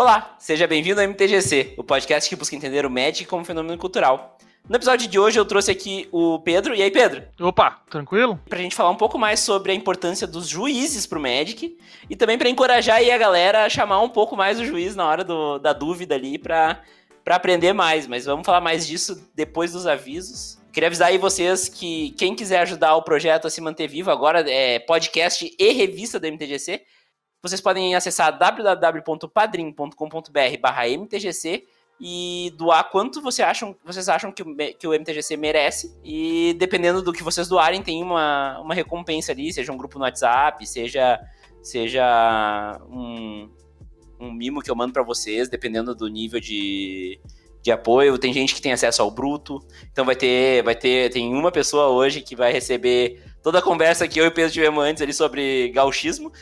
Olá, seja bem-vindo ao MTGC, o podcast que busca entender o Magic como fenômeno cultural. No episódio de hoje eu trouxe aqui o Pedro. E aí, Pedro? Opa, tranquilo? Pra gente falar um pouco mais sobre a importância dos juízes pro Magic e também para encorajar aí a galera a chamar um pouco mais o juiz na hora do, da dúvida ali pra, pra aprender mais. Mas vamos falar mais disso depois dos avisos. Queria avisar aí vocês que quem quiser ajudar o projeto a se manter vivo agora é podcast e revista do MTGC. Vocês podem acessar www.padrim.com.br barra MTGC e doar quanto você acham, vocês acham que o, que o MTGC merece. E dependendo do que vocês doarem, tem uma, uma recompensa ali, seja um grupo no WhatsApp, seja, seja um, um mimo que eu mando para vocês, dependendo do nível de, de apoio. Tem gente que tem acesso ao bruto. Então vai ter, vai ter, tem uma pessoa hoje que vai receber toda a conversa que eu e o Pedro tivemos antes ali sobre gauchismo.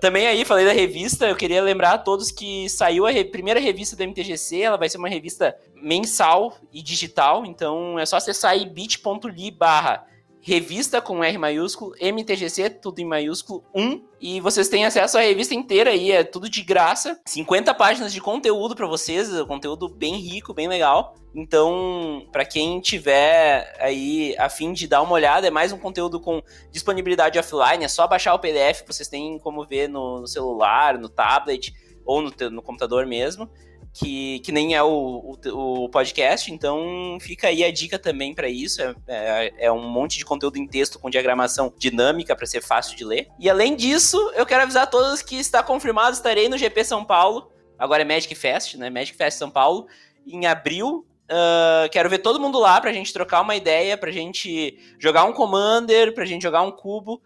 Também aí, falei da revista, eu queria lembrar a todos que saiu a re primeira revista do MTGC, ela vai ser uma revista mensal e digital, então é só acessar aí bit.ly barra revista com R maiúsculo, MTGC, tudo em maiúsculo, 1. E vocês têm acesso à revista inteira aí, é tudo de graça. 50 páginas de conteúdo para vocês, conteúdo bem rico, bem legal. Então, para quem tiver aí a fim de dar uma olhada, é mais um conteúdo com disponibilidade offline, é só baixar o PDF, vocês têm como ver no, no celular, no tablet ou no, no computador mesmo que, que nem é o, o, o, podcast, então fica aí a dica também para isso. É, é, é, um monte de conteúdo em texto com diagramação dinâmica para ser fácil de ler. E além disso, eu quero avisar a todos que está confirmado, estarei no GP São Paulo. Agora é Magic Fest, né? Magic Fest São Paulo, em abril. Uh, quero ver todo mundo lá pra gente trocar uma ideia, pra gente jogar um Commander, pra gente jogar um cubo.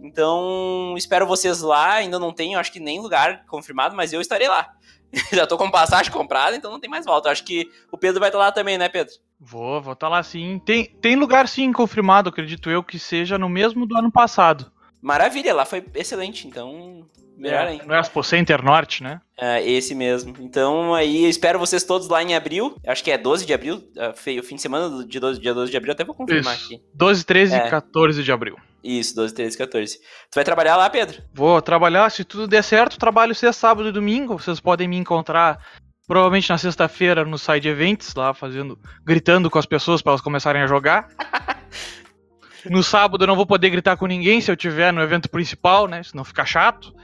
Então, espero vocês lá. Ainda não tenho, acho que nem lugar confirmado, mas eu estarei lá. já tô com passagem comprada, então não tem mais volta. Acho que o Pedro vai estar lá também, né, Pedro? Vou, vou estar lá sim. Tem, tem lugar sim confirmado, acredito eu, que seja no mesmo do ano passado. Maravilha, lá foi excelente, então melhor é, ainda. No Expo Center Norte, né? É, esse mesmo. Então aí eu espero vocês todos lá em abril. Acho que é 12 de abril, é, o fim de semana de 12, dia 12 de abril, até vou confirmar Isso. aqui. 12, 13 e 14 de abril. Isso, 12, 13, 14. Tu vai trabalhar lá, Pedro? Vou trabalhar, se tudo der certo, trabalho sexta, sábado e domingo. Vocês podem me encontrar provavelmente na sexta-feira no side events, lá fazendo, gritando com as pessoas para elas começarem a jogar. no sábado eu não vou poder gritar com ninguém se eu tiver no evento principal, né? Senão fica chato.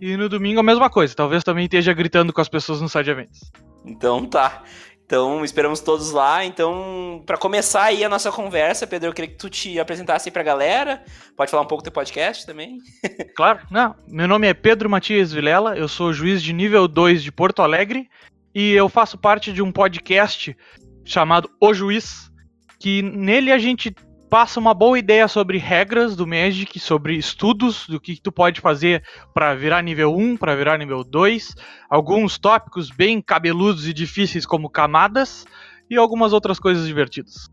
E no domingo a mesma coisa. Talvez também esteja gritando com as pessoas no side events. Então tá. Então, esperamos todos lá. Então, para começar aí a nossa conversa, Pedro, eu queria que tu te apresentasse aí pra galera. Pode falar um pouco do teu podcast também? claro. Não, meu nome é Pedro Matias Vilela, eu sou juiz de nível 2 de Porto Alegre e eu faço parte de um podcast chamado O Juiz, que nele a gente passa uma boa ideia sobre regras do Magic, sobre estudos do que, que tu pode fazer para virar nível 1, para virar nível 2, alguns tópicos bem cabeludos e difíceis como camadas e algumas outras coisas divertidas.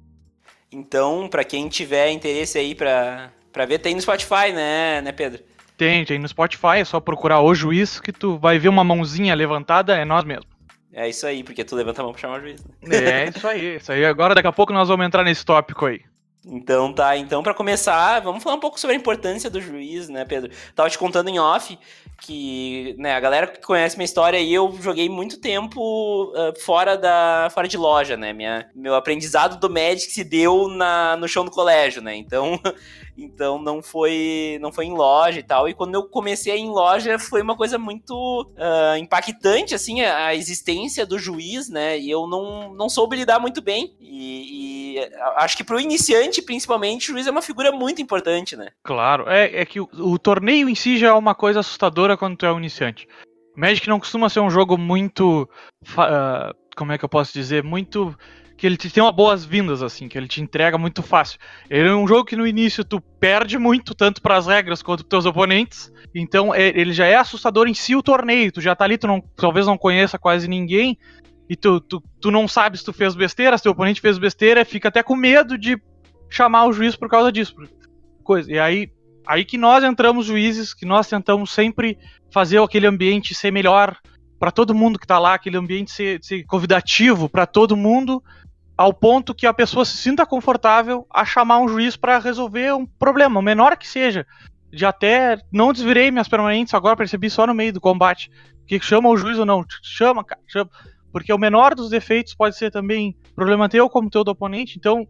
Então, para quem tiver interesse aí para para ver, tem no Spotify, né, né, Pedro? Tem, tem no Spotify, é só procurar o juiz que tu vai ver uma mãozinha levantada, é nós mesmo. É isso aí, porque tu levanta a mão pra chamar o juiz. Né? É isso aí, isso aí. Agora, daqui a pouco nós vamos entrar nesse tópico aí. Então tá, então para começar, vamos falar um pouco sobre a importância do juiz, né, Pedro? Tava te contando em off que, né, a galera que conhece minha história aí, eu joguei muito tempo uh, fora da fora de loja, né? Minha, meu aprendizado do Magic se deu na, no chão do colégio, né? Então, então não foi não foi em loja e tal. E quando eu comecei em loja foi uma coisa muito uh, impactante, assim, a, a, existência do juiz, né? E eu não, não soube lidar muito bem. E, e acho que pro iniciante, principalmente, o juiz é uma figura muito importante, né? Claro, é, é que o, o torneio em si já é uma coisa assustadora quando tu é um iniciante. O Magic não costuma ser um jogo muito. Uh, como é que eu posso dizer? Muito. Que ele te tem uma boas-vindas, assim, que ele te entrega muito fácil. Ele é um jogo que no início tu perde muito, tanto para as regras quanto pros teus oponentes. Então é, ele já é assustador em si o torneio. Tu já tá ali, tu não, talvez não conheça quase ninguém e tu, tu, tu não sabe se tu fez besteira, se teu oponente fez besteira, fica até com medo de chamar o juiz por causa disso. Coisa. E aí, aí que nós entramos juízes, que nós tentamos sempre fazer aquele ambiente ser melhor para todo mundo que tá lá, aquele ambiente ser, ser convidativo para todo mundo, ao ponto que a pessoa se sinta confortável a chamar um juiz para resolver um problema, menor que seja. já até não desvirei minhas permanentes, agora percebi só no meio do combate. Que chama o juiz ou não? Chama, cara, chama. Porque o menor dos defeitos pode ser também problema teu como teu do oponente, então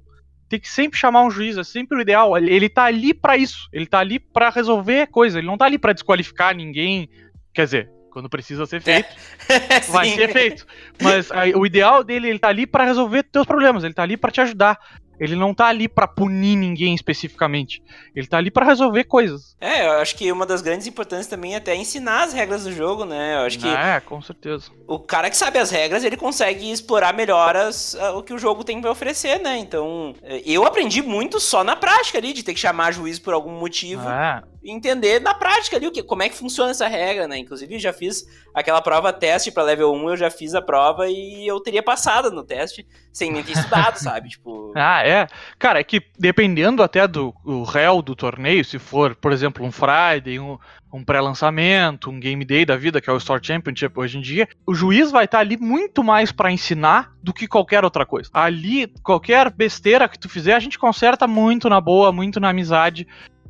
tem que sempre chamar um juiz, é sempre o ideal. Ele, ele tá ali para isso, ele tá ali para resolver coisa, ele não tá ali para desqualificar ninguém. Quer dizer, quando precisa ser feito, é. vai ser feito. Mas aí, o ideal dele, ele tá ali para resolver teus problemas, ele tá ali para te ajudar. Ele não tá ali para punir ninguém especificamente. Ele tá ali para resolver coisas. É, eu acho que uma das grandes importâncias também é até ensinar as regras do jogo, né? Eu acho que. É, com certeza. O cara que sabe as regras, ele consegue explorar melhor as, o que o jogo tem pra oferecer, né? Então, é, eu aprendi muito só na prática ali, de ter que chamar juiz por algum motivo. É entender na prática ali o que, como é que funciona essa regra, né? Inclusive, já fiz aquela prova teste para level 1, eu já fiz a prova e eu teria passado no teste sem nem ter estudado, sabe? Tipo. Ah, é. Cara, é que dependendo até do réu do torneio, se for, por exemplo, um Friday, um, um pré-lançamento, um Game Day da vida, que é o Store Championship hoje em dia, o juiz vai estar tá ali muito mais para ensinar do que qualquer outra coisa. Ali, qualquer besteira que tu fizer, a gente conserta muito na boa, muito na amizade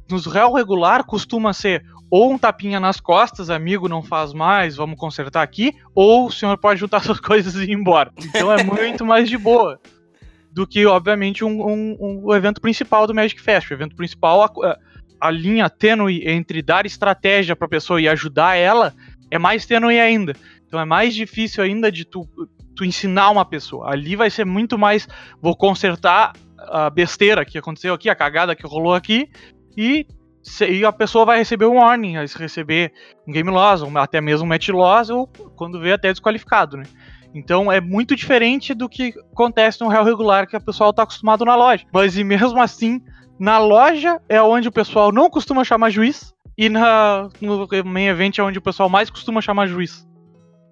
nos réu regular costuma ser ou um tapinha nas costas, amigo, não faz mais, vamos consertar aqui, ou o senhor pode juntar suas coisas e ir embora. Então é muito mais de boa do que, obviamente, um, um, um, o evento principal do Magic Fest. O evento principal, a, a linha tênue entre dar estratégia para a pessoa e ajudar ela é mais tênue ainda. Então é mais difícil ainda de tu, tu ensinar uma pessoa. Ali vai ser muito mais, vou consertar a besteira que aconteceu aqui, a cagada que rolou aqui, e, e a pessoa vai receber um warning, vai receber um game loss, ou até mesmo um match loss, ou quando vê até desqualificado, né? Então é muito diferente do que acontece no real regular que o pessoal está acostumado na loja. Mas e mesmo assim, na loja é onde o pessoal não costuma chamar juiz, e na, no main event é onde o pessoal mais costuma chamar juiz.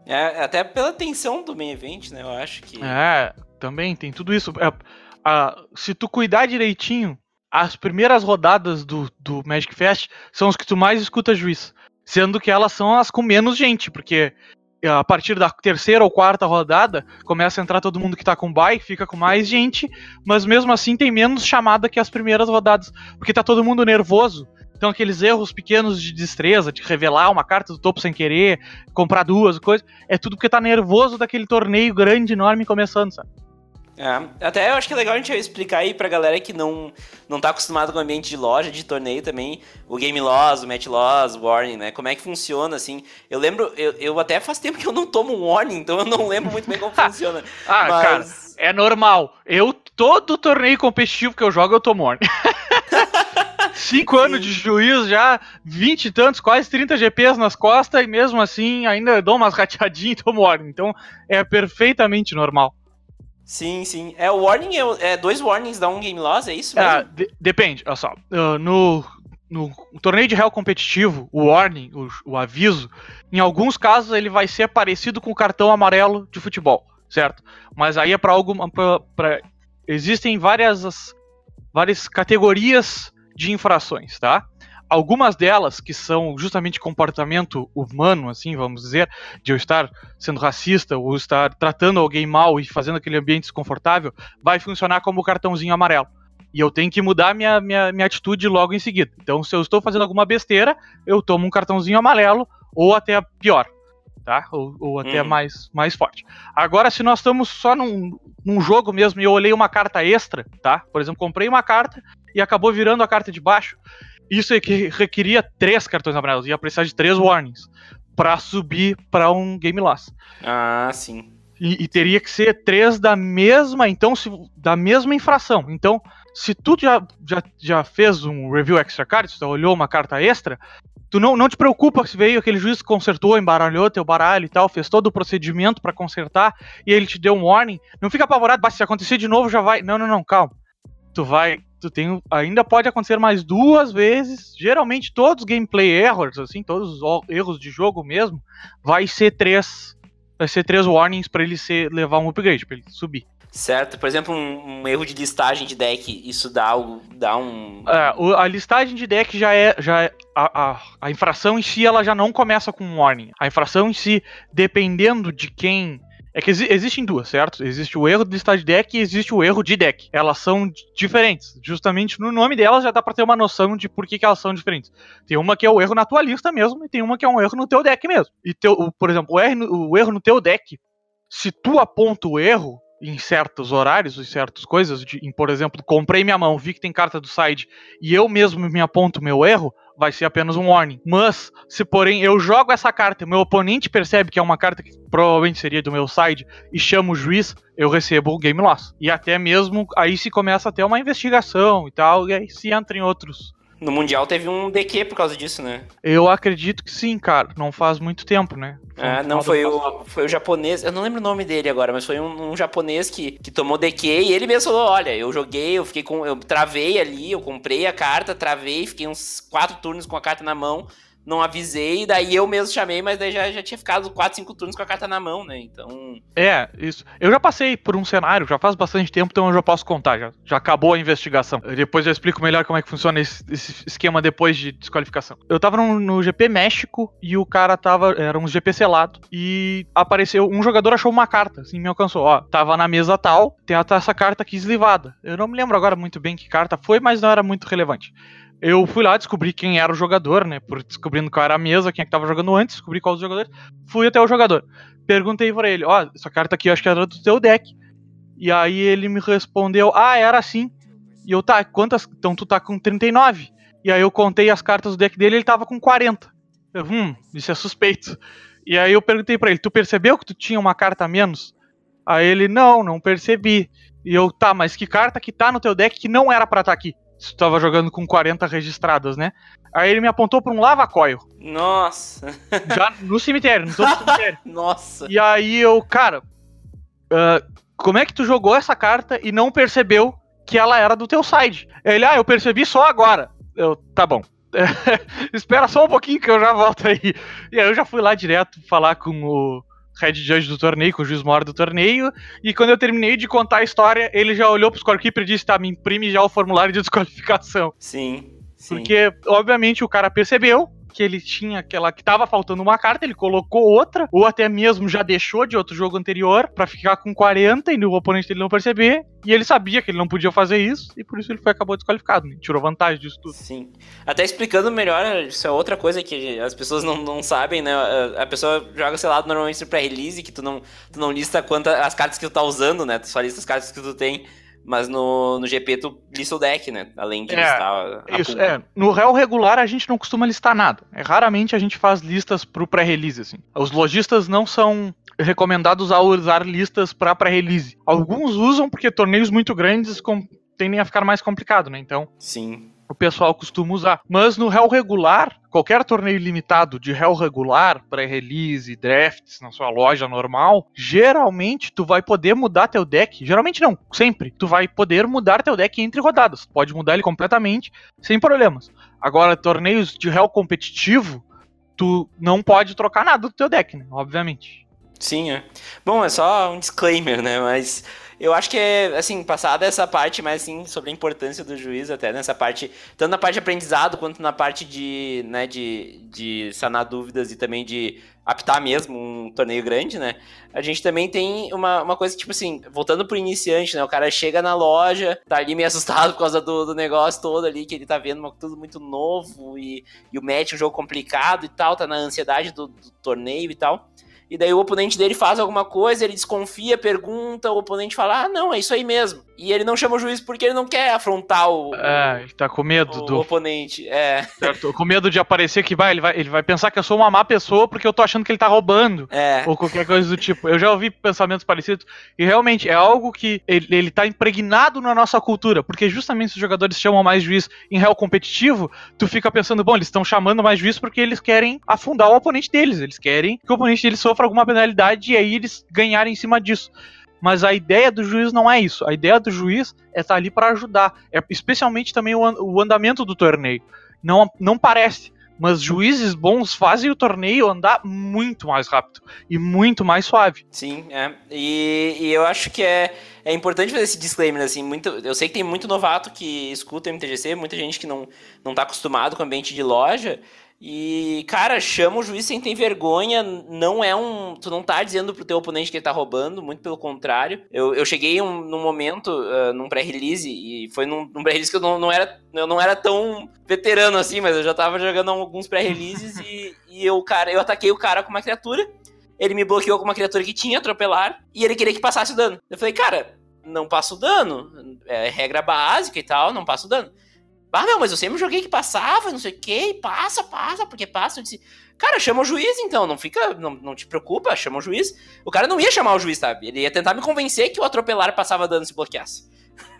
É, até pela tensão do main event, né? Eu acho que. É, também tem tudo isso. É, a, se tu cuidar direitinho, as primeiras rodadas do, do Magic Fest são as que tu mais escuta juiz. Sendo que elas são as com menos gente, porque eh, a partir da terceira ou quarta rodada começa a entrar todo mundo que tá com bye, fica com mais gente, mas mesmo assim tem menos chamada que as primeiras rodadas, porque tá todo mundo nervoso. Então aqueles erros pequenos de destreza, de revelar uma carta do topo sem querer, comprar duas coisas, é tudo porque tá nervoso daquele torneio grande, enorme começando, sabe? É, até eu acho que é legal a gente explicar aí pra galera que não, não tá acostumado com o ambiente de loja, de torneio também, o Game Loss, o Match Loss, o Warning, né? Como é que funciona, assim. Eu lembro, eu, eu até faz tempo que eu não tomo um Warning, então eu não lembro muito bem como funciona. ah, mas... cara, é normal. Eu, todo torneio competitivo que eu jogo, eu tomo Warning. Cinco anos de juiz já, vinte e tantos, quase 30 GPs nas costas, e mesmo assim ainda dou umas rateadinhas e tomo Warning. Então é perfeitamente normal. Sim, sim. É o warning, é, é dois warnings dá um game loss, é isso mesmo? É, de, depende, olha só. Uh, no, no torneio de real competitivo, o warning, o, o, aviso, em alguns casos ele vai ser parecido com o cartão amarelo de futebol, certo? Mas aí é para alguma. Pra, pra, existem várias, várias categorias de infrações, tá? Algumas delas, que são justamente comportamento humano, assim, vamos dizer, de eu estar sendo racista ou estar tratando alguém mal e fazendo aquele ambiente desconfortável, vai funcionar como cartãozinho amarelo. E eu tenho que mudar minha, minha, minha atitude logo em seguida. Então, se eu estou fazendo alguma besteira, eu tomo um cartãozinho amarelo ou até pior, tá? Ou, ou até uhum. mais, mais forte. Agora, se nós estamos só num, num jogo mesmo e eu olhei uma carta extra, tá? Por exemplo, comprei uma carta e acabou virando a carta de baixo. Isso é que requeria três cartões amarelos, ia precisar de três warnings para subir para um game loss. Ah, sim. E, e, teria que ser três da mesma, então, se, da mesma infração. Então, se tu já, já, já fez um review extra card, se tu olhou uma carta extra, tu não, não te preocupa se veio aquele juiz que consertou, embaralhou teu baralho e tal, fez todo o procedimento para consertar e ele te deu um warning. Não fica apavorado, se acontecer de novo já vai. Não, não, não, calma. Tu vai tu tem ainda pode acontecer mais duas vezes. Geralmente todos os gameplay errors, assim, todos os erros de jogo mesmo, vai ser três, vai ser três warnings para ele ser levar um upgrade, para ele subir. Certo, por exemplo, um, um, erro de listagem de deck, isso dá, dá um. É, a listagem de deck já é. Já é, a, a, a infração em si ela já não começa com um warning. A infração em si, dependendo de quem É que exi existem duas, certo? Existe o erro de listar de deck e existe o erro de deck. Elas são diferentes. Justamente no nome delas já dá pra ter uma noção de por que, que elas são diferentes. Tem uma que é o erro na tua lista mesmo, e tem uma que é um erro no teu deck mesmo. E teu, por exemplo, o erro, o erro no teu deck, se tu aponta o erro, em certos horários, em certas coisas, de, em, por exemplo, comprei minha mão, vi que tem carta do side e eu mesmo me aponto meu erro, vai ser apenas um warning. Mas, se porém eu jogo essa carta, meu oponente percebe que é uma carta que provavelmente seria do meu side e chama o juiz, eu recebo o game loss. E até mesmo aí se começa a ter uma investigação e tal, e aí se entra em outros no Mundial teve um DQ por causa disso, né? Eu acredito que sim, cara. Não faz muito tempo, né? Foi é, não, foi o, foi o japonês. Eu não lembro o nome dele agora, mas foi um, um, japonês que, que tomou DQ e ele mesmo falou: olha, eu joguei, eu fiquei com. Eu travei ali, eu comprei a carta, travei, fiquei uns quatro turnos com a carta na mão não avisei, daí eu mesmo chamei, mas daí já, já tinha ficado 4, 5 turnos com a carta na mão, né? Então. É, isso. Eu já passei por um cenário, já faz bastante tempo, então eu já posso contar, já, já acabou a investigação. Depois eu explico melhor como é que funciona esse, esse esquema depois de desqualificação. Eu tava no, no, GP México e o cara tava. Era um GP selado. E apareceu. Um jogador achou uma carta, assim, me alcançou. Ó, tava na mesa tal, tem essa carta aqui eslivada. Eu não me lembro agora muito bem que carta foi, mas não era muito relevante. Eu fui lá, descobri quem era o jogador, né? Por descobrindo qual era a mesa, quem é que tava jogando antes, descobri qual os jogadores. Fui até o jogador. Perguntei pra ele, ó, oh, essa carta aqui eu acho que era do teu deck. E aí ele me respondeu, ah, era assim. E eu, tá, quantas? Então tu tá com 39. E aí eu contei as cartas do deck dele ele tava com 40. Eu, hum, isso é suspeito. E aí eu perguntei para ele, tu percebeu que tu tinha uma carta a menos? Aí ele, não, não percebi. E eu, tá, mas que carta que tá no teu deck que não era para estar tá aqui? Estava jogando com 40 registradas, né? Aí ele me apontou para um lava-coil. Nossa! Já no cemitério, no cemitério. Nossa! E aí eu, cara, uh, como é que tu jogou essa carta e não percebeu que ela era do teu side? Ele, ah, eu percebi só agora. Eu, tá bom. Espera só um pouquinho que eu já volto aí. E aí eu já fui lá direto falar com o head judge do torneio, com o juiz maior do torneio, e quando eu terminei de contar a história, ele já olhou pro scorekeeper e disse, tá, me imprime já o formulário de desqualificação. Sim, sim. Porque, obviamente, o cara percebeu, que ele tinha aquela que tava faltando uma carta, ele colocou outra, ou até mesmo já deixou de outro jogo anterior para ficar com 40 e o oponente dele não perceber, e ele sabia que ele não podia fazer isso, e por isso ele foi acabou desqualificado, né? tirou vantagem disso tudo. Sim. Até explicando melhor, isso é outra coisa que as pessoas não, não sabem, né? A pessoa joga, sei lá, normalmente pra release, que tu não, tu não lista quantas as cartas que tu tá usando, né? Tu só lista as cartas que tu tem. Mas no, no GP tu lista o deck, né? Além de é, listar a Isso, é. No réu regular a gente não costuma listar nada. É, raramente a gente faz listas pro pré-release, assim. Os lojistas não são recomendados a usar listas para pré-release. Alguns usam porque torneios muito grandes com... tendem a ficar mais complicado, né? Então. Sim o pessoal costuma usar. Mas no réu regular, qualquer torneio limitado de réu regular, pré-release, drafts na sua loja normal, geralmente tu vai poder mudar teu deck. Geralmente não, sempre. Tu vai poder mudar teu deck entre rodadas. Pode mudar ele completamente, sem problemas. Agora, torneios de réu competitivo, tu não pode trocar nada do teu deck, né? Obviamente. Sim, é. Bom, é só um disclaimer, né? Mas eu acho que é, assim, passada essa parte mais, assim, sobre a importância do juiz, até nessa parte, tanto na parte de aprendizado, quanto na parte de, né, de, de sanar dúvidas e também de apitar mesmo um torneio grande, né? A gente também tem uma, uma coisa, tipo assim, voltando pro iniciante, né? O cara chega na loja, tá ali meio assustado por causa do, do negócio todo ali, que ele tá vendo tudo muito novo e, e o match um jogo complicado e tal, tá na ansiedade do, do torneio e tal e daí o oponente dele faz alguma coisa, ele desconfia, pergunta, o oponente fala, ah, não, é isso aí mesmo. E ele não chama o juiz porque ele não quer afrontar o. É, ele tá com medo o, do. oponente, é. Certo, com medo de aparecer que vai ele, vai, ele vai pensar que eu sou uma má pessoa porque eu tô achando que ele tá roubando. É. Ou qualquer coisa do tipo. Eu já ouvi pensamentos parecidos e realmente é algo que ele, ele tá impregnado na nossa cultura, porque justamente se os jogadores chamam mais juiz em réu competitivo, tu fica pensando, bom, eles estão chamando mais juiz porque eles querem afundar o oponente deles, eles querem que o oponente deles sofra alguma penalidade e aí eles ganharem em cima disso. Mas a ideia do juiz não é isso. A ideia do juiz é estar ali para ajudar. É especialmente também o, o andamento do torneio. Não, não parece, mas juízes bons fazem o torneio andar muito mais rápido e muito mais suave. Sim, é. E, e, eu acho que é, é importante fazer esse disclaimer, assim, muito, eu sei que tem muito novato que escuta o MTGC, muita gente que não, não tá acostumado com o ambiente de loja, E, cara, chama o juiz sem ter vergonha. Não é um. Tu não tá dizendo pro teu oponente que ele tá roubando, muito pelo contrário. Eu, eu cheguei um, num momento, uh, num pré-release, e foi num, num pré-release que eu não, não, era, eu não era tão veterano assim, mas eu já tava jogando alguns pré-releases e, e eu, cara, eu ataquei o cara com uma criatura. Ele me bloqueou com uma criatura que tinha atropelar e ele queria que passasse o dano. Eu falei, cara, não passa o dano. É regra básica e tal, não passa o dano. Ah, não, mas eu sempre joguei que passava, não sei o que, passa, passa, porque passa. Eu disse, cara, chama o juiz então, não fica, não, não te preocupa, chama o juiz. O cara não ia chamar o juiz, sabe? Ele ia tentar me convencer que o atropelar passava dano se bloqueasse.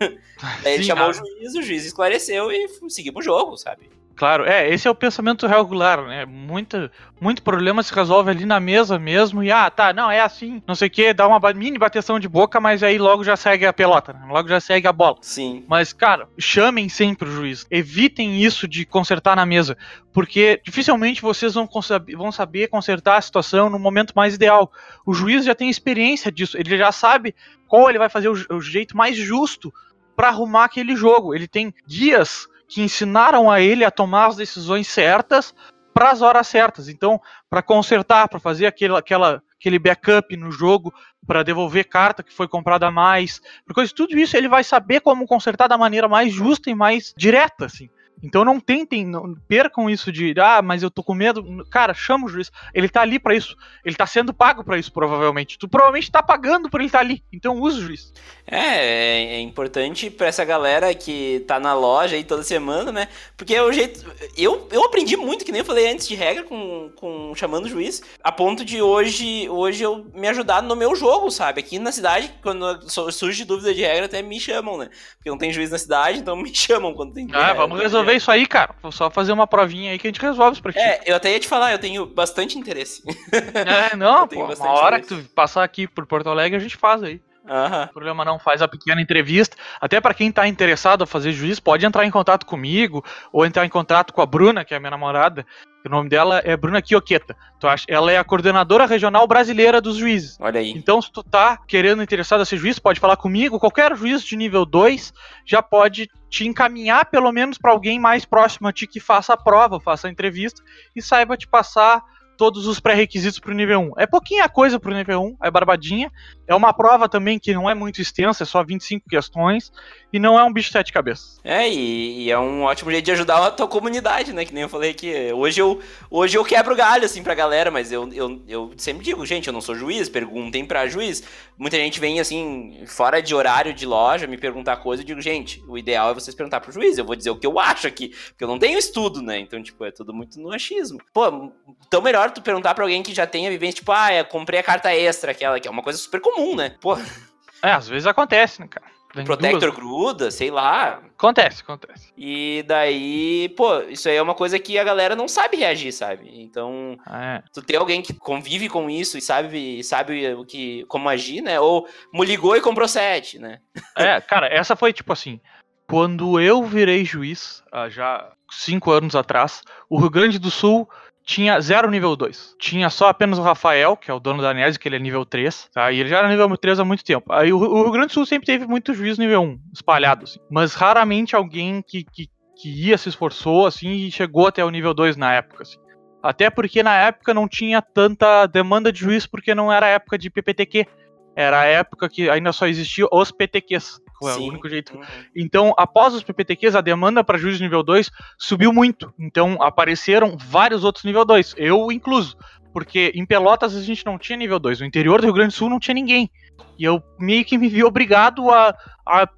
Aí ele Sim, chamou o juiz, o juiz esclareceu e seguimos o jogo, sabe? Claro, é, esse é o pensamento regular, né? Muito, muito problema se resolve ali na mesa mesmo, e ah, tá, não, é assim, não sei o que, dá uma mini bateção de boca, mas aí logo já segue a pelota, né? logo já segue a bola. Sim. Mas, cara, chamem sempre o juiz, evitem isso de consertar na mesa, porque dificilmente vocês vão, vão saber consertar a situação no momento mais ideal. O juiz já tem experiência disso, ele já sabe qual ele vai fazer o, o jeito mais justo para arrumar aquele jogo. Ele tem guias que ensinaram a ele a tomar as decisões certas para as horas certas. Então, para consertar, para fazer aquele, aquela, aquele backup no jogo, para devolver carta que foi comprada a mais, porque tudo isso ele vai saber como consertar da maneira mais justa e mais direta, assim. Então não tentem, não percam isso de, ah, mas eu tô com medo. Cara, chama o juiz. Ele tá ali para isso. Ele tá sendo pago para isso, provavelmente. Tu provavelmente tá pagando por ele estar tá ali. Então usa o juiz. É, é, é importante para essa galera que tá na loja aí toda semana, né? Porque é o jeito. Eu, eu aprendi muito, que nem eu falei antes de regra, com, com chamando o juiz, a ponto de hoje, hoje eu me ajudar no meu jogo, sabe? Aqui na cidade, quando surge dúvida de regra, até me chamam, né? Porque não tem juiz na cidade, então me chamam quando tem. Ah, vamos resolver resolver isso aí, cara. Vou só fazer uma provinha aí que a gente resolve isso pra ti. É, eu até ia te falar, eu tenho bastante interesse. É, não, pô, uma hora interesse. que tu passar aqui por Porto Alegre, a gente faz aí. Uhum. Problema não, faz a pequena entrevista. Até para quem tá interessado a fazer juiz, pode entrar em contato comigo ou entrar em contato com a Bruna, que é a minha namorada. O nome dela é Bruna Kioqueta. Tu acha? Ela é a coordenadora regional brasileira dos juízes. Olha aí. Então, se tu tá querendo interessado a ser juiz, pode falar comigo. Qualquer juiz de nível 2 já pode te encaminhar pelo menos para alguém mais próximo a ti que faça a prova, faça a entrevista e saiba te passar todos os pré-requisitos para o nível 1. É pouquinha coisa para o nível 1, é barbadinha. É uma prova também que não é muito extensa, é só 25 questões. E não é um bicho de sete cabeças. É, e, e, é um ótimo jeito de ajudar a tua comunidade, né? Que nem eu falei aqui. Hoje eu, hoje eu quebro galho, assim, pra galera, mas eu, eu, eu sempre digo, gente, eu não sou juiz, perguntem pra juiz. Muita gente vem, assim, fora de horário de loja, me perguntar coisa, eu digo, gente, o ideal é vocês perguntar pro juiz. Eu vou dizer o que eu acho aqui, porque eu não tenho estudo, né? Então, tipo, é tudo muito no achismo. Pô, tão melhor tu perguntar pra alguém que já tenha vivência, tipo, ah, eu comprei a carta extra, aquela, que é uma coisa super comum, né? Pô. É, às vezes acontece, né, cara? Protector duas. gruda, sei lá. Acontece, acontece. E daí, pô, isso aí é uma coisa que a galera não sabe reagir, sabe? Então, é. tu ter alguém que convive com isso e sabe, sabe o que, como agir, né? Ou me ligou e comprou sete, né? É, cara, essa foi tipo assim. Quando eu virei juiz, ah, já cinco anos atrás, o Rio Grande do Sul tinha zero nível 2. Tinha só apenas o Rafael, que é o dono da Nese, que ele é nível 3, tá? E ele já era nível 3 há muito tempo. Aí o, o Rio Grande do Sul sempre teve muito juiz nível 1, espalhados, assim. Mas raramente alguém que, que, que ia, se esforçou, assim, e chegou até o nível 2 na época, assim. Até porque na época não tinha tanta demanda de juiz, porque não era época de PPTQ. Era a época que ainda só existiam os PTQs. É o único jeito. Uhum. Então, após os PPTQs, a demanda para juiz nível 2 subiu muito. Então, apareceram vários outros nível 2, eu incluso. Porque em Pelotas a gente não tinha nível 2, no interior do Rio Grande do Sul não tinha ninguém. E eu meio que me vi obrigado a, a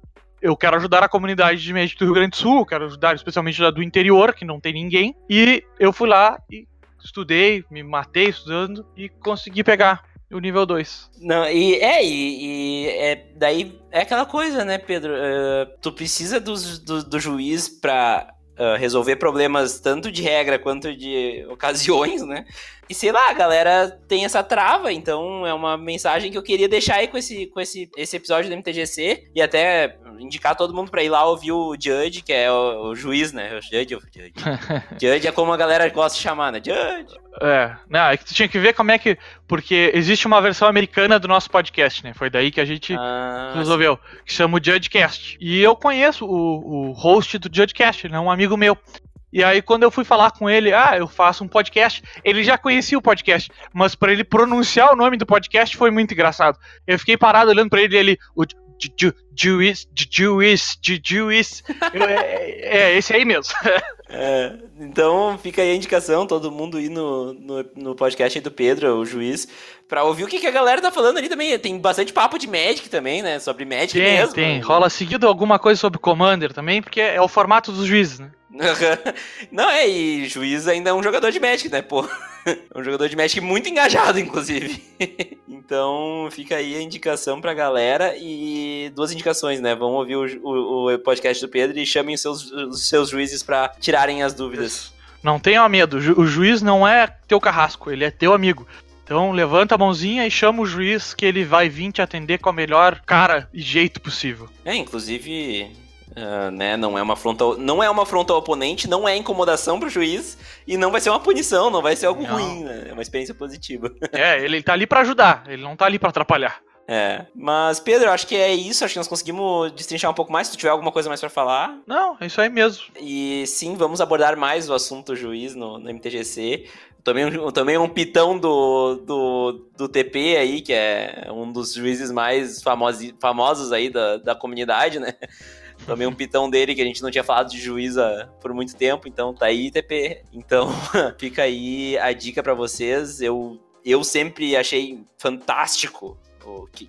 eu quero ajudar a comunidade de médico do Rio Grande do Sul, quero ajudar especialmente a do interior, que não tem ninguém. E eu fui lá e estudei, me matei estudando e consegui pegar o nível 2. Não, e é, e, e, é, daí é aquela coisa, né, Pedro? Uh, tu precisa do, do, do juiz pra uh, resolver problemas tanto de regra quanto de ocasiões, né? E sei lá, a galera tem essa trava, então é uma mensagem que eu queria deixar aí com esse, com esse, esse episódio do MTGC e até indicar todo mundo pra ir lá ouvir o Judge, que é o, o juiz, né? O Judge, o Judge. Judge é como a galera gosta de chamar, né? Judge. É, não, é que tu tinha que ver como é que. Porque existe uma versão americana do nosso podcast, né? Foi daí que a gente ah, resolveu. Sim. Que chama o Judgecast. E eu conheço o, o host do Judgecast, ele é um amigo meu. E aí, quando eu fui falar com ele, ah, eu faço um podcast, ele já conhecia o podcast, mas para ele pronunciar o nome do podcast foi muito engraçado. Eu fiquei parado olhando para ele e ele, o Juiz, Juiz, Juiz. É, é esse aí mesmo. É, então fica aí a indicação, todo mundo ir no, no, no podcast do Pedro, o juiz, pra ouvir o que, que, a galera tá falando ali também. Tem bastante papo de Magic também, né? Sobre Magic tem, mesmo. Tem, rola seguido alguma coisa sobre Commander também, porque é o formato dos juízes, né? Não, é, e juiz ainda é um jogador de Magic, né, pô? É um jogador de Magic muito engajado, inclusive. então, fica aí a indicação pra galera e duas indicações, né? Vão ouvir o, o, o podcast do Pedro e chamem seus, os seus juízes pra tirarem as dúvidas. Não tenha medo, o juiz não é teu carrasco, ele é teu amigo. Então levanta a mãozinha e chama o juiz que ele vai vir te atender com a melhor cara e jeito possível. É, inclusive Uh, né, não é uma afronta, não é uma afronta ao oponente, não é incomodação pro juiz e não vai ser uma punição, não vai ser algo não. ruim, né? É uma experiência positiva. É, ele tá ali para ajudar, ele não tá ali para atrapalhar. É, mas Pedro, acho que é isso, acho que nós conseguimos destrinchar um pouco mais, se tu tiver alguma coisa mais para falar. Não, é isso aí mesmo. E sim, vamos abordar mais o assunto juiz no, no MTGC. Também, também um pitão do, do, do TP aí, que é um dos juízes mais famosos, famosos aí da, da comunidade, né? Tomei um pitão dele que a gente não tinha falado de juíza por muito tempo, então tá aí, TP. Então fica aí a dica para vocês. Eu, eu sempre achei fantástico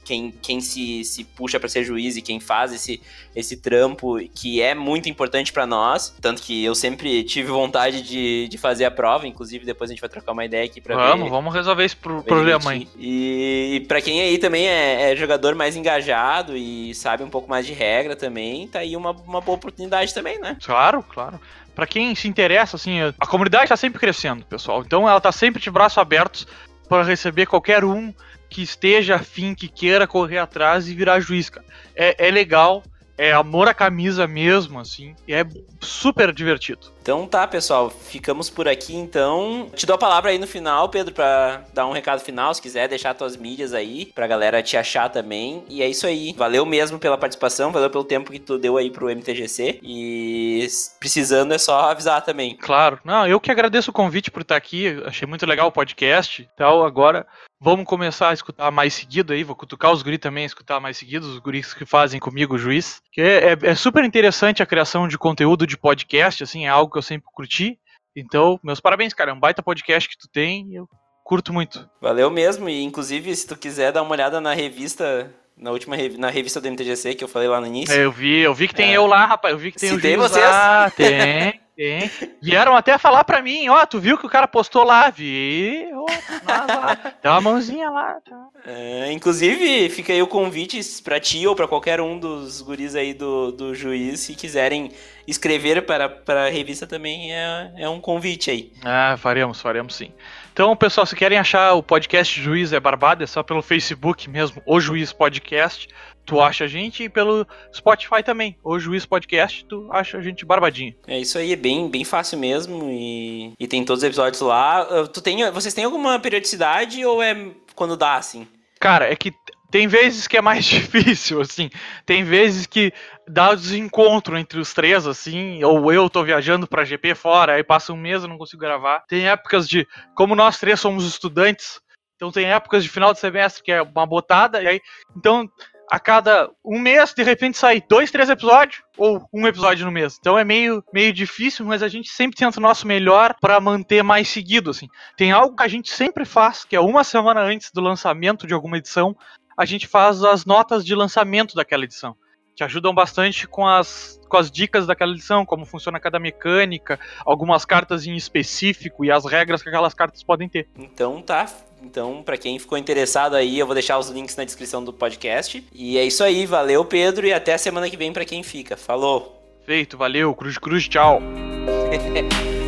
quem, quem se, se puxa para ser juiz e quem faz esse, esse trampo que é muito importante para nós. Tanto que eu sempre tive vontade de, de fazer a prova, inclusive depois a gente vai trocar uma ideia aqui pra vamos, ver. Vamos, resolver esse pro, problema aí. E, e para quem aí também é, é, jogador mais engajado e sabe um pouco mais de regra também, tá aí uma, uma boa oportunidade também, né? Claro, claro para quem se interessa, assim, a comunidade está sempre crescendo, pessoal. Então ela está sempre de braços abertos para receber qualquer um que esteja afim, que queira correr atrás e virar juiz, cara. É, é legal, é amor à camisa mesmo, assim, e é super divertido. Então tá, pessoal, ficamos por aqui então. Te dou a palavra aí no final, Pedro, para dar um recado final, se quiser deixar tuas mídias aí, pra galera te achar também. E é isso aí. Valeu mesmo pela participação, valeu pelo tempo que tu deu aí pro MTGC. E precisando é só avisar também. Claro. Não, eu que agradeço o convite por estar aqui. Achei muito legal o podcast. Então, agora Vamos começar a escutar mais seguido aí, vou cutucar os guris também a escutar mais seguido, os guris que fazem comigo o juiz. Que é, é, é, super interessante a criação de conteúdo de podcast, assim, é algo que eu sempre curti. Então, meus parabéns, cara, é um baita podcast que tu tem e eu curto muito. Valeu mesmo, e inclusive, se tu quiser dar uma olhada na revista na última na revista do MTGC que eu falei lá no início. É, eu vi, eu vi que tem é. eu lá, rapaz. Eu vi que tem Se o tem vocês? lá. Tem. Tem. Vieram até falar pra mim, ó, tu viu que o cara postou lá? Vi. Oh, lá, Tem uma mãozinha lá. Tá. É, inclusive, fica aí o convite pra ti ou pra qualquer um dos guris aí do, do juiz, se quiserem escrever para, para a revista também, é, é um convite aí. Ah, faremos, faremos sim. Então, pessoal, se querem achar o podcast Juiz é Barbado, é só pelo Facebook mesmo, o Juiz Podcast tu acha a gente e pelo Spotify também. O Juiz Podcast, tu acha a gente barbadinho. É isso aí, é bem, bem fácil mesmo e, e tem todos os episódios lá. Ah, tu tem, vocês têm alguma periodicidade ou é quando dá, assim? Cara, é que tem vezes que é mais difícil, assim. Tem vezes que dá desencontro entre os três, assim. Ou eu tô viajando pra GP fora, aí passa um mês e não consigo gravar. Tem épocas de. Como nós três somos estudantes, então tem épocas de final de semestre que é uma botada, e aí. Então a cada um mês, de repente, sai dois, três episódios, ou um episódio no mês. Então é meio, meio difícil, mas a gente sempre tenta o nosso melhor para manter mais seguido, assim. Tem algo que a gente sempre faz, que é uma semana antes do lançamento de alguma edição, a gente faz as notas de lançamento daquela edição. Que ajudam bastante com as, com as dicas daquela edição, como funciona cada mecânica, algumas cartas em específico e as regras que aquelas cartas podem ter. Então tá então, para quem ficou interessado aí, eu vou deixar os links na descrição do podcast. E é isso aí, valeu Pedro e até a semana que vem para quem fica. Falou. Feito, valeu, cruz cruz, tchau.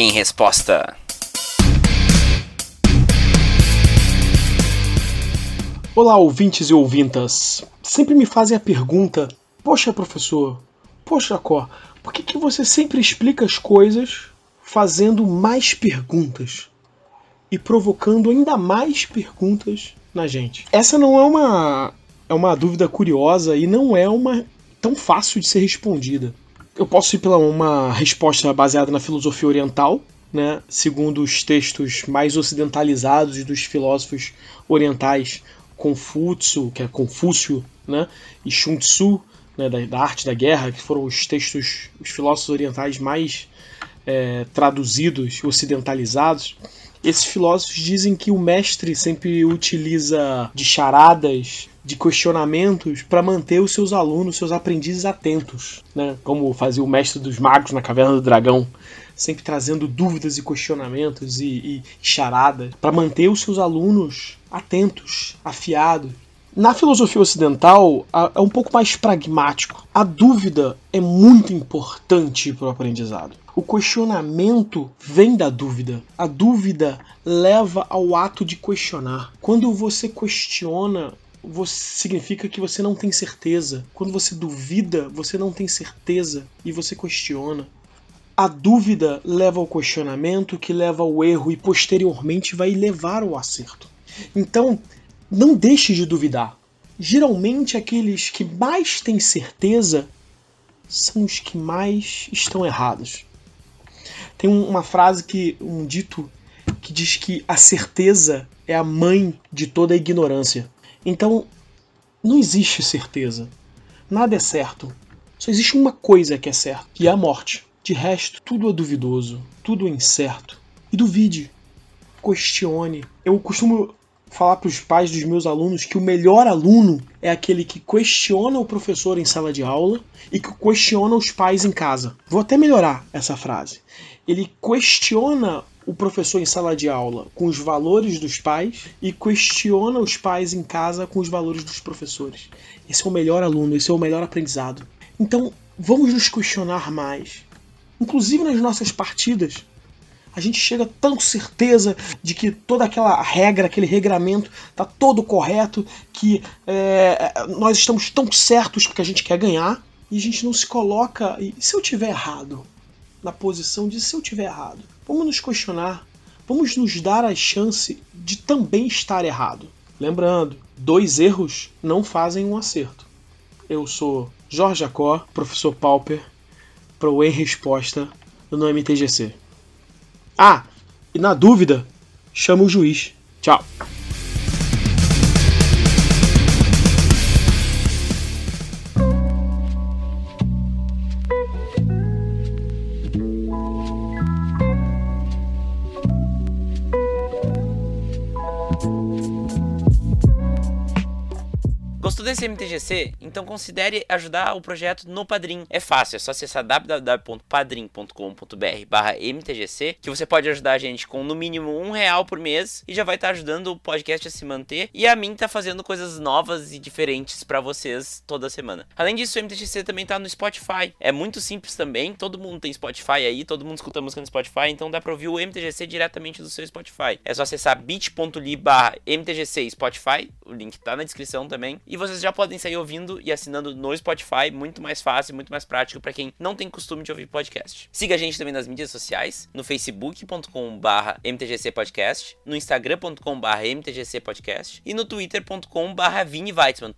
em resposta. Olá, ouvintes e ouvintas. Sempre me fazem a pergunta: Poxa, professor, poxa, Có, Por que, que você sempre explica as coisas fazendo mais perguntas e provocando ainda mais perguntas na gente? Essa não é uma é uma dúvida curiosa e não é uma tão fácil de ser respondida. Eu posso ir pela uma resposta baseada na filosofia oriental, né, segundo os textos mais ocidentalizados dos filósofos orientais, Confúcio, que é Confúcio, né, e Sun Tzu, né, da, da, arte da guerra, que foram os textos, os filósofos orientais mais é, traduzidos, ocidentalizados. Esses filósofos dizem que o mestre sempre utiliza de charadas, de questionamentos para manter os seus alunos, seus aprendizes atentos, né? Como fazia o mestre dos magos na caverna do dragão, sempre trazendo dúvidas e questionamentos e, e charadas para manter os seus alunos atentos, afiados. Na filosofia ocidental é um pouco mais pragmático. A dúvida é muito importante para o aprendizado. O questionamento vem da dúvida. A dúvida leva ao ato de questionar. Quando você questiona, você, significa que você não tem certeza. Quando você duvida, você não tem certeza e você questiona. A dúvida leva ao questionamento, que leva ao erro e posteriormente vai levar ao acerto. Então, não deixe de duvidar. Geralmente, aqueles que mais têm certeza são os que mais estão errados. Tem uma frase que um dito que diz que a certeza é a mãe de toda a ignorância. Então, não existe certeza. Nada é certo. Só existe uma coisa que é certa, e é a morte. De resto, tudo é duvidoso, tudo é incerto. E duvide, questione. Eu costumo falar para os pais dos meus alunos que o melhor aluno é aquele que questiona o professor em sala de aula e que questiona os pais em casa. Vou até melhorar essa frase. Ele questiona o professor em sala de aula com os valores dos pais e questiona os pais em casa com os valores dos professores. Esse é o melhor aluno, esse é o melhor aprendizado. Então, vamos nos questionar mais. Inclusive nas nossas partidas, a gente chega tão certeza de que toda aquela regra, aquele regramento está todo correto, que é, nós estamos tão certos porque a gente quer ganhar e a gente não se coloca. E se eu tiver errado? Na posição de se eu tiver errado. Vamos nos questionar. Vamos nos dar a chance de também estar errado. Lembrando, dois erros não fazem um acerto. Eu sou Jorge Jacó, professor Pauper, para o Em Resposta no MTGC. Ah, e na dúvida, chama o juiz. Tchau. Desse MTGC, então considere ajudar o projeto no Padrim. É fácil, é só acessar www.padrim.com.br barra MTGC, que você pode ajudar a gente com no mínimo um real por mês e já vai estar tá ajudando o podcast a se manter e a mim tá fazendo coisas novas e diferentes para vocês toda semana. Além disso, o MTGC também tá no Spotify. É muito simples também, todo mundo tem Spotify aí, todo mundo escuta música no Spotify, então dá pra ouvir o MTGC diretamente do seu Spotify. É só acessar bit.ly barra MTGC Spotify, o link tá na descrição também, e vocês já podem sair ouvindo e assinando no Spotify, muito mais fácil, muito mais prático para quem não tem costume de ouvir podcast. Siga a gente também nas mídias sociais, no facebook.com/barra mtgcpodcast, no instagram.com/barra mtgcpodcast e no twitter.com/barra.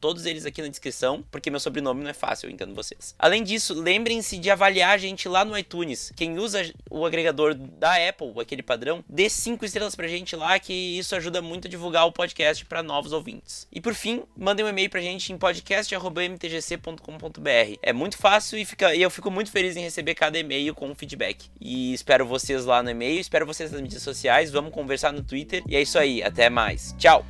Todos eles aqui na descrição, porque meu sobrenome não é fácil, eu entendo vocês. Além disso, lembrem-se de avaliar a gente lá no iTunes. Quem usa o agregador da Apple, aquele padrão, dê cinco estrelas pra gente lá, que isso ajuda muito a divulgar o podcast para novos ouvintes. E por fim, mandem um e-mail pra gente em podcast.mtgc.com.br. É muito fácil e, fica, e eu fico muito feliz em receber cada e-mail com feedback. E espero vocês lá no e-mail, espero vocês nas mídias sociais, vamos conversar no Twitter. E é isso aí, até mais. Tchau!